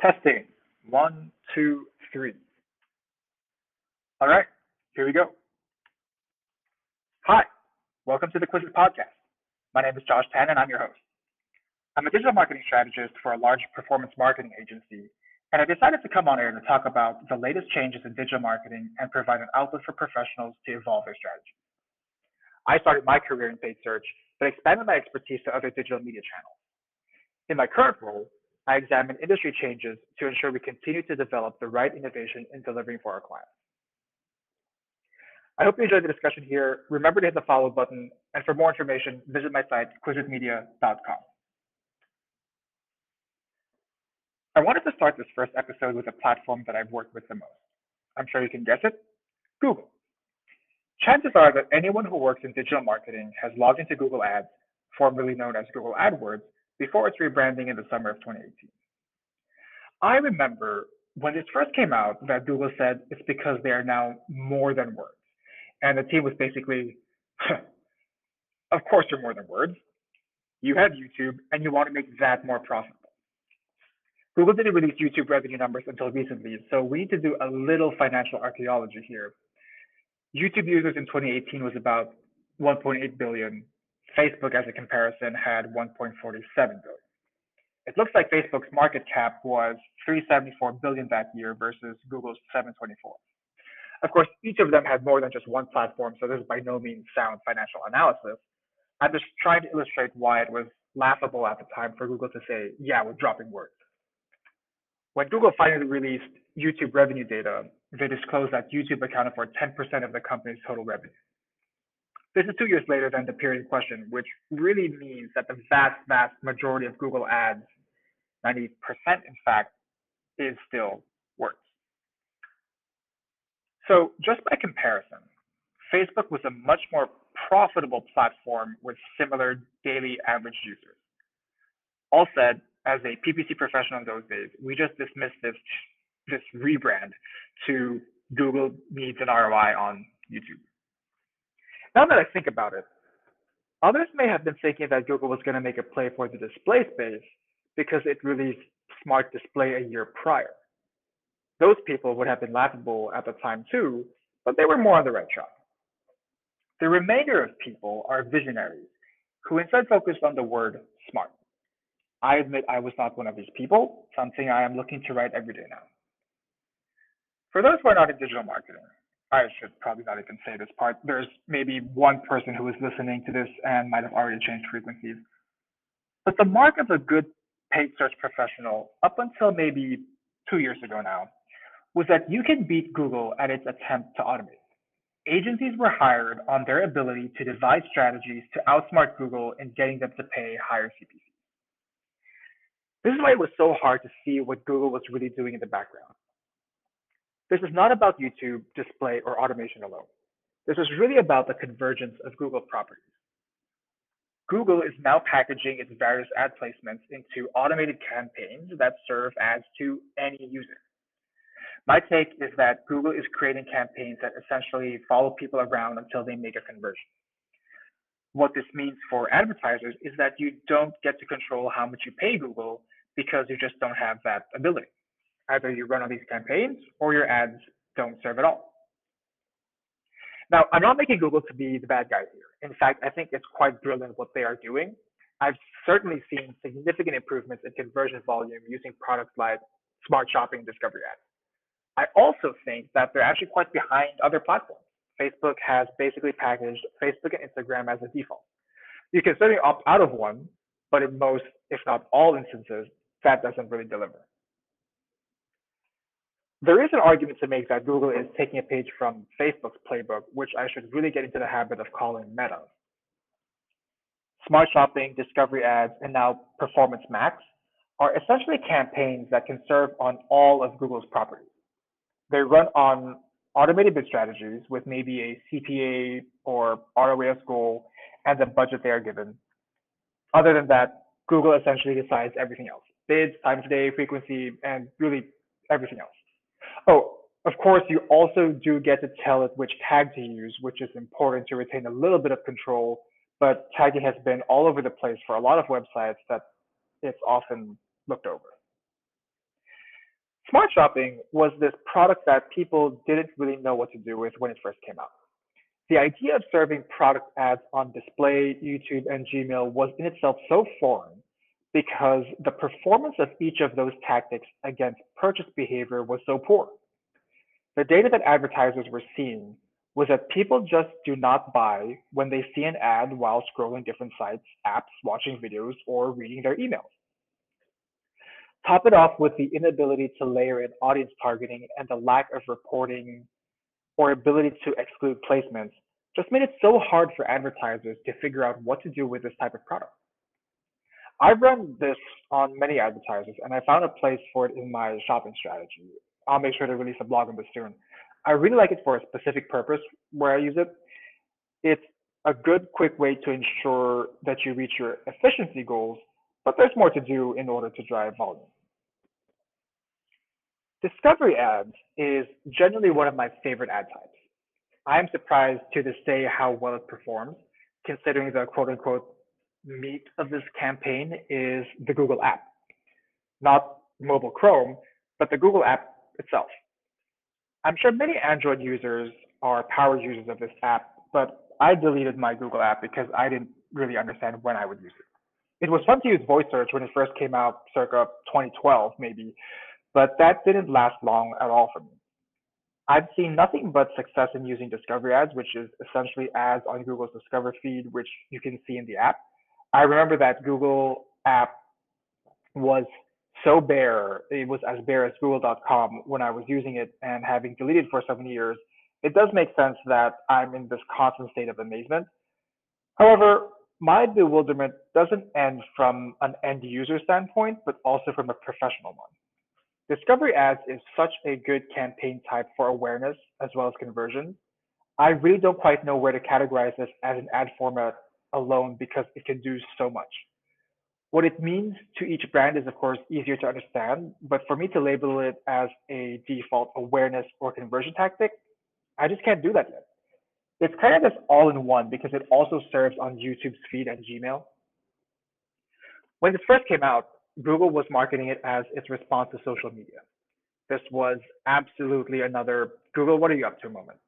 Testing. One, two, three. All right, here we go. Hi, welcome to the Quisit podcast. My name is Josh Tan and I'm your host. I'm a digital marketing strategist for a large performance marketing agency, and I decided to come on air to talk about the latest changes in digital marketing and provide an outlet for professionals to evolve their strategy. I started my career in paid search, but expanded my expertise to other digital media channels. In my current role, I examine industry changes to ensure we continue to develop the right innovation in delivering for our clients. I hope you enjoyed the discussion here. Remember to hit the follow button, and for more information, visit my site, quisitmedia.com. I wanted to start this first episode with a platform that I've worked with the most. I'm sure you can guess it Google. Chances are that anyone who works in digital marketing has logged into Google Ads, formerly known as Google AdWords, before its rebranding in the summer of 2018. I remember when this first came out that Google said it's because they are now more than words. And the team was basically, of course, you're more than words. You have YouTube and you want to make that more profitable. Google didn't release YouTube revenue numbers until recently, so we need to do a little financial archaeology here. YouTube users in 2018 was about 1.8 billion. Facebook, as a comparison, had 1.47 billion. It looks like Facebook's market cap was 374 billion that year versus Google's 724. Of course, each of them had more than just one platform, so this is by no means sound financial analysis. I'm just trying to illustrate why it was laughable at the time for Google to say, yeah, we're dropping words. When Google finally released YouTube revenue data, they disclosed that YouTube accounted for 10% of the company's total revenue. This is two years later than the period in question, which really means that the vast, vast majority of Google ads, 90% in fact, is still words. So just by comparison, Facebook was a much more profitable platform with similar daily average users. All said, as a PPC professional in those days, we just dismissed this this rebrand to Google needs an ROI on YouTube. Now that I think about it, others may have been thinking that Google was going to make a play for the display space because it released Smart Display a year prior. Those people would have been laughable at the time too, but they were more on the right track. The remainder of people are visionaries who instead focused on the word smart. I admit I was not one of these people, something I am looking to write every day now. For those who are not in digital marketing, I should probably not even say this part. There's maybe one person who is listening to this and might have already changed frequencies. But the mark of a good paid search professional, up until maybe two years ago now, was that you can beat Google at its attempt to automate. Agencies were hired on their ability to devise strategies to outsmart Google in getting them to pay higher CPC. This is why it was so hard to see what Google was really doing in the background. This is not about YouTube, display, or automation alone. This is really about the convergence of Google properties. Google is now packaging its various ad placements into automated campaigns that serve ads to any user. My take is that Google is creating campaigns that essentially follow people around until they make a conversion. What this means for advertisers is that you don't get to control how much you pay Google because you just don't have that ability. Either you run all these campaigns or your ads don't serve at all. Now, I'm not making Google to be the bad guy here. In fact, I think it's quite brilliant what they are doing. I've certainly seen significant improvements in conversion volume using products like Smart Shopping Discovery Ads. I also think that they're actually quite behind other platforms. Facebook has basically packaged Facebook and Instagram as a default. You can certainly opt out of one, but in most, if not all instances, that doesn't really deliver. There is an argument to make that Google is taking a page from Facebook's playbook, which I should really get into the habit of calling Meta. Smart shopping, discovery ads, and now Performance Max are essentially campaigns that can serve on all of Google's properties. They run on automated bid strategies with maybe a CPA or ROAS goal and the budget they are given. Other than that, Google essentially decides everything else bids, time of day, frequency, and really everything else. Oh, of course, you also do get to tell it which tag to use, which is important to retain a little bit of control. But tagging has been all over the place for a lot of websites that it's often looked over. Smart Shopping was this product that people didn't really know what to do with when it first came out. The idea of serving product ads on display, YouTube, and Gmail was in itself so foreign because the performance of each of those tactics against purchase behavior was so poor. The data that advertisers were seeing was that people just do not buy when they see an ad while scrolling different sites, apps, watching videos, or reading their emails. Top it off with the inability to layer in audience targeting and the lack of reporting or ability to exclude placements just made it so hard for advertisers to figure out what to do with this type of product. I've run this on many advertisers and I found a place for it in my shopping strategy. I'll make sure to release a blog on this soon. I really like it for a specific purpose where I use it. It's a good, quick way to ensure that you reach your efficiency goals, but there's more to do in order to drive volume. Discovery ads is generally one of my favorite ad types. I am surprised to this day how well it performs, considering the quote unquote meat of this campaign is the Google app. Not mobile Chrome, but the Google app itself. I'm sure many Android users are power users of this app, but I deleted my Google app because I didn't really understand when I would use it. It was fun to use voice search when it first came out, circa 2012 maybe, but that didn't last long at all for me. I've seen nothing but success in using discovery ads, which is essentially ads on Google's Discover feed, which you can see in the app. I remember that Google app was so bare, it was as bare as google.com when I was using it and having deleted for seven years, it does make sense that I'm in this constant state of amazement. However, my bewilderment doesn't end from an end user standpoint, but also from a professional one. Discovery ads is such a good campaign type for awareness as well as conversion. I really don't quite know where to categorize this as an ad format alone because it can do so much. What it means to each brand is, of course, easier to understand, but for me to label it as a default awareness or conversion tactic, I just can't do that yet. It's kind of this all in one because it also serves on YouTube's feed and Gmail. When this first came out, Google was marketing it as its response to social media. This was absolutely another Google, what are you up to moment.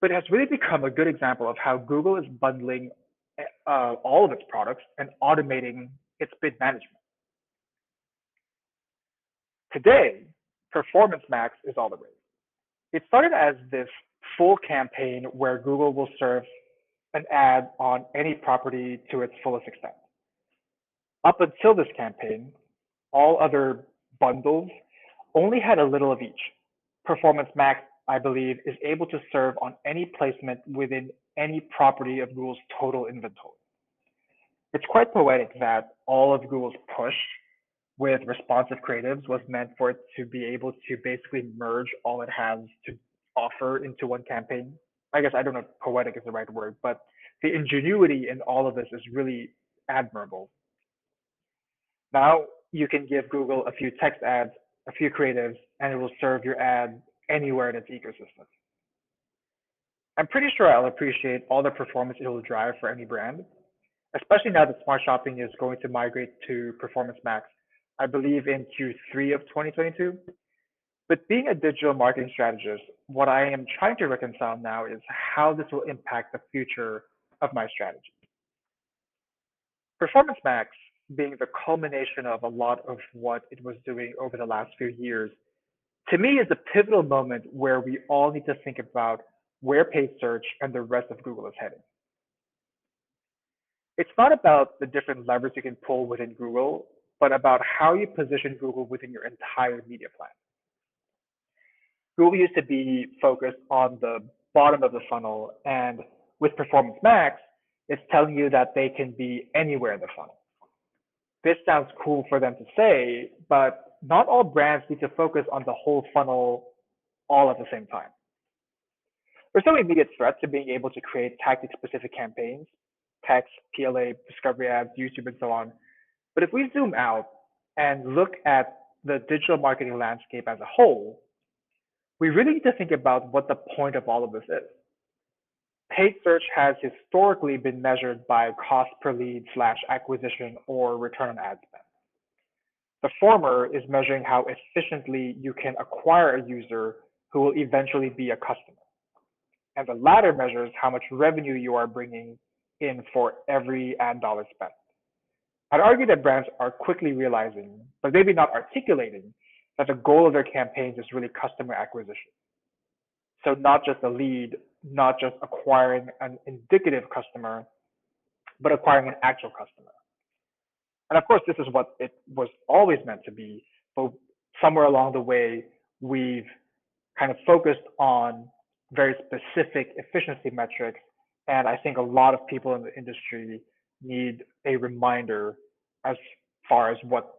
But it has really become a good example of how Google is bundling uh, all of its products and automating its bid management. Today, Performance Max is all the rage. It started as this full campaign where Google will serve an ad on any property to its fullest extent. Up until this campaign, all other bundles only had a little of each. Performance Max, I believe, is able to serve on any placement within any property of Google's total inventory. It's quite poetic that all of Google's push with responsive creatives was meant for it to be able to basically merge all it has to offer into one campaign. I guess I don't know if poetic is the right word, but the ingenuity in all of this is really admirable. Now you can give Google a few text ads, a few creatives, and it will serve your ad anywhere in its ecosystem. I'm pretty sure I'll appreciate all the performance it will drive for any brand, especially now that Smart Shopping is going to migrate to Performance Max, I believe in Q3 of 2022. But being a digital marketing strategist, what I am trying to reconcile now is how this will impact the future of my strategy. Performance Max being the culmination of a lot of what it was doing over the last few years, to me is a pivotal moment where we all need to think about where paid search and the rest of Google is heading. It's not about the different levers you can pull within Google, but about how you position Google within your entire media plan. Google used to be focused on the bottom of the funnel, and with Performance Max, it's telling you that they can be anywhere in the funnel. This sounds cool for them to say, but not all brands need to focus on the whole funnel all at the same time. There's no immediate threat to being able to create tactic specific campaigns, text, PLA, discovery ads, YouTube, and so on. But if we zoom out and look at the digital marketing landscape as a whole, we really need to think about what the point of all of this is. Paid search has historically been measured by cost per lead slash acquisition or return on ad spend. The former is measuring how efficiently you can acquire a user who will eventually be a customer. And the latter measures how much revenue you are bringing in for every ad dollar spent. I'd argue that brands are quickly realizing, but maybe not articulating, that the goal of their campaigns is really customer acquisition. So not just a lead, not just acquiring an indicative customer, but acquiring an actual customer. And of course, this is what it was always meant to be, but somewhere along the way, we've kind of focused on very specific efficiency metrics. And I think a lot of people in the industry need a reminder as far as what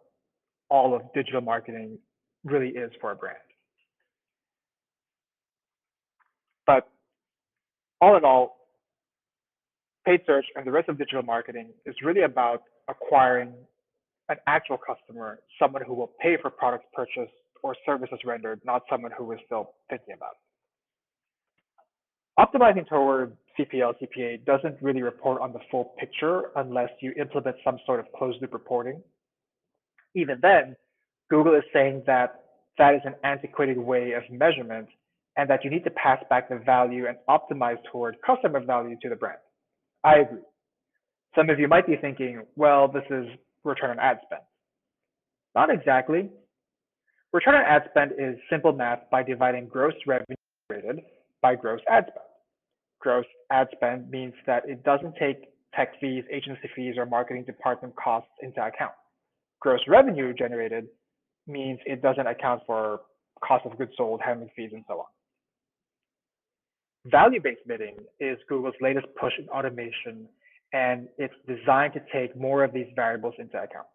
all of digital marketing really is for a brand. But all in all, paid search and the rest of digital marketing is really about acquiring an actual customer, someone who will pay for products purchased or services rendered, not someone who is still thinking about it. Optimizing toward CPL, CPA doesn't really report on the full picture unless you implement some sort of closed loop reporting. Even then, Google is saying that that is an antiquated way of measurement and that you need to pass back the value and optimize toward customer value to the brand. I agree. Some of you might be thinking, well, this is return on ad spend. Not exactly. Return on ad spend is simple math by dividing gross revenue generated by gross ad spend. Gross ad spend means that it doesn't take tech fees, agency fees, or marketing department costs into account. Gross revenue generated means it doesn't account for cost of goods sold, handling fees, and so on. Value-based bidding is Google's latest push in automation, and it's designed to take more of these variables into account.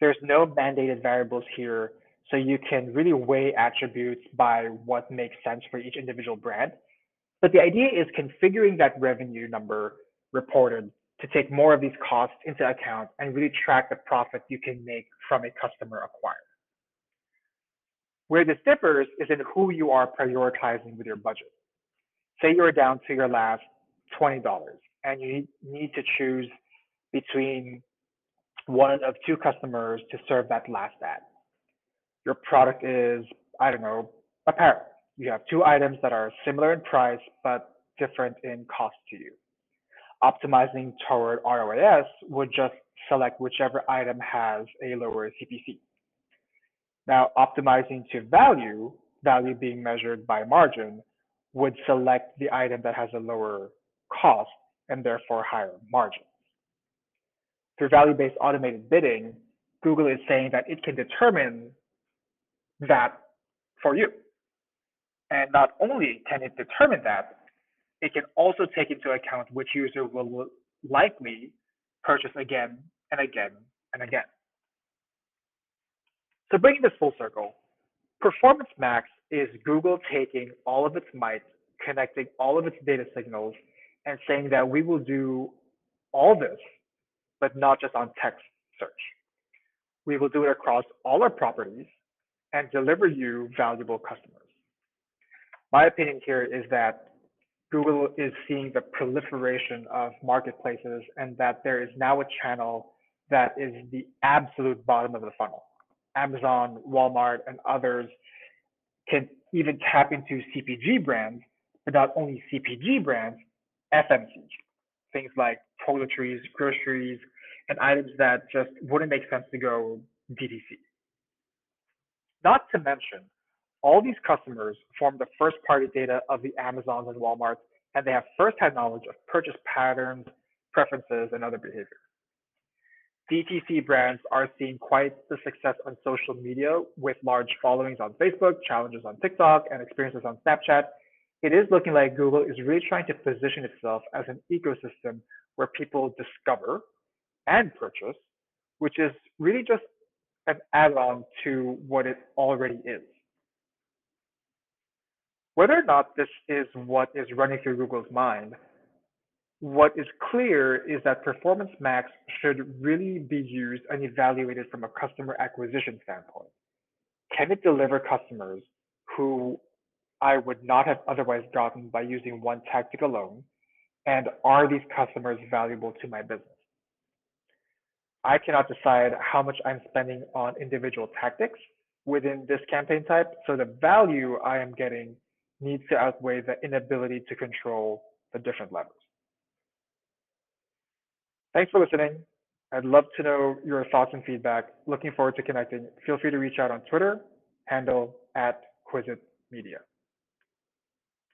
There's no mandated variables here, so you can really weigh attributes by what makes sense for each individual brand. But the idea is configuring that revenue number reported to take more of these costs into account and really track the profit you can make from a customer acquired. Where this differs is in who you are prioritizing with your budget. Say you're down to your last $20 and you need to choose between one of two customers to serve that last ad. Your product is, I don't know, apparel. You have two items that are similar in price, but different in cost to you. Optimizing toward ROAS would just select whichever item has a lower CPC. Now, optimizing to value, value being measured by margin, would select the item that has a lower cost and therefore higher margins. Through value-based automated bidding, Google is saying that it can determine that for you. And not only can it determine that, it can also take into account which user will likely purchase again and again and again. So bringing this full circle, Performance Max is Google taking all of its might, connecting all of its data signals, and saying that we will do all this, but not just on text search. We will do it across all our properties and deliver you valuable customers. My opinion here is that Google is seeing the proliferation of marketplaces and that there is now a channel that is the absolute bottom of the funnel. Amazon, Walmart, and others can even tap into CPG brands, but not only CPG brands, FMCG, things like toiletries, groceries, and items that just wouldn't make sense to go DTC. Not to mention, all these customers form the first party data of the Amazons and Walmarts, and they have first-hand knowledge of purchase patterns, preferences, and other behavior. DTC brands are seeing quite the success on social media with large followings on Facebook, challenges on TikTok, and experiences on Snapchat. It is looking like Google is really trying to position itself as an ecosystem where people discover and purchase, which is really just an add-on to what it already is. Whether or not this is what is running through Google's mind, what is clear is that Performance Max should really be used and evaluated from a customer acquisition standpoint. Can it deliver customers who I would not have otherwise gotten by using one tactic alone? And are these customers valuable to my business? I cannot decide how much I'm spending on individual tactics within this campaign type. So the value I am getting needs to outweigh the inability to control the different levers. Thanks for listening. I'd love to know your thoughts and feedback. Looking forward to connecting. Feel free to reach out on Twitter, handle at Quisit Media.